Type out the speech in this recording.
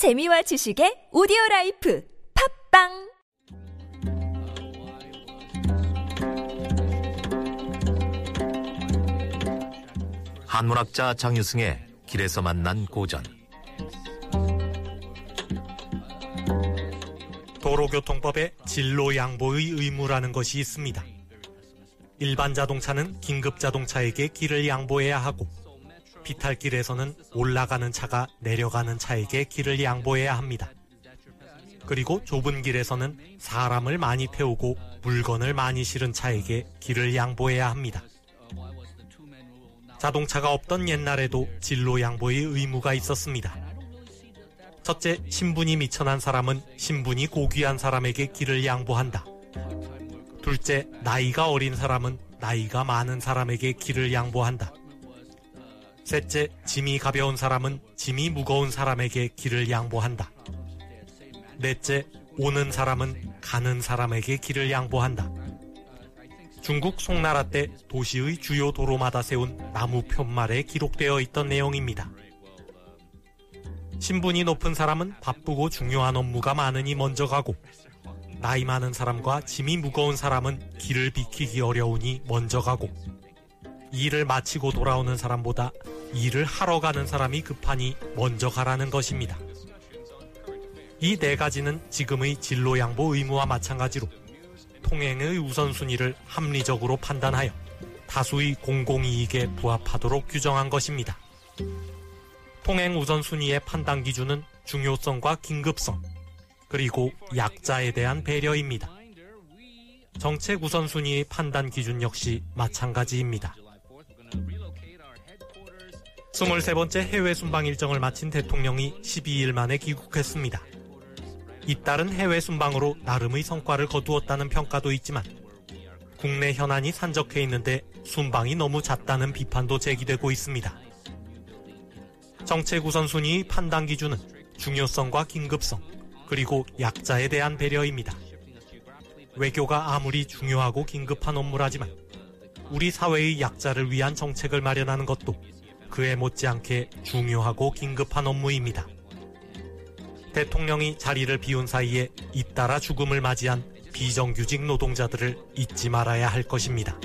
재미와 지식의 오디오 life 팟빵 한문학자 장유승의 길에서 만난 고전 도로교통법에 진로 양보의 의무라는 것이 있습니다. 일반 자동차는 긴급 자동차에게 길을 양보해야 하고 비탈길에서는 올라가는 차가 내려가는 차에게 길을 양보해야 합니다. 그리고 좁은 길에서는 사람을 많이 태우고 물건을 많이 실은 차에게 길을 양보해야 합니다. 자동차가 없던 옛날에도 진로 양보의 의무가 있었습니다. 첫째, 신분이 미천한 사람은 신분이 고귀한 사람에게 길을 양보한다. 둘째, 나이가 어린 사람은 나이가 많은 사람에게 길을 양보한다. 셋째, 짐이 가벼운 사람은 짐이 무거운 사람에게 길을 양보한다. 넷째, 오는 사람은 가는 사람에게 길을 양보한다. 중국 송나라 때 도시의 주요 도로마다 세운 나무 편말에 기록되어 있던 내용입니다. 신분이 높은 사람은 바쁘고 중요한 업무가 많으니 먼저 가고, 나이 많은 사람과 짐이 무거운 사람은 길을 비키기 어려우니 먼저 가고, 일을 마치고 돌아오는 사람보다 일을 하러 가는 사람이 급하니 먼저 가라는 것입니다. 이 네 가지는 지금의 진로 양보 의무와 마찬가지로 통행의 우선순위를 합리적으로 판단하여 다수의 공공이익에 부합하도록 규정한 것입니다. 통행 우선순위의 판단 기준은 중요성과 긴급성, 그리고 약자에 대한 배려입니다. 정책 우선순위의 판단 기준 역시 마찬가지입니다. 23번째 해외 순방 일정을 마친 대통령이 12일 만에 귀국했습니다. 잇따른 해외 순방으로 나름의 성과를 거두었다는 평가도 있지만 국내 현안이 산적해 있는데 순방이 너무 잦다는 비판도 제기되고 있습니다. 정책 우선순위의 판단 기준은 중요성과 긴급성, 그리고 약자에 대한 배려입니다. 외교가 아무리 중요하고 긴급한 업무라지만 우리 사회의 약자를 위한 정책을 마련하는 것도 그에 못지않게 중요하고 긴급한 업무입니다. 대통령이 자리를 비운 사이에 잇따라 죽음을 맞이한 비정규직 노동자들을 잊지 말아야 할 것입니다.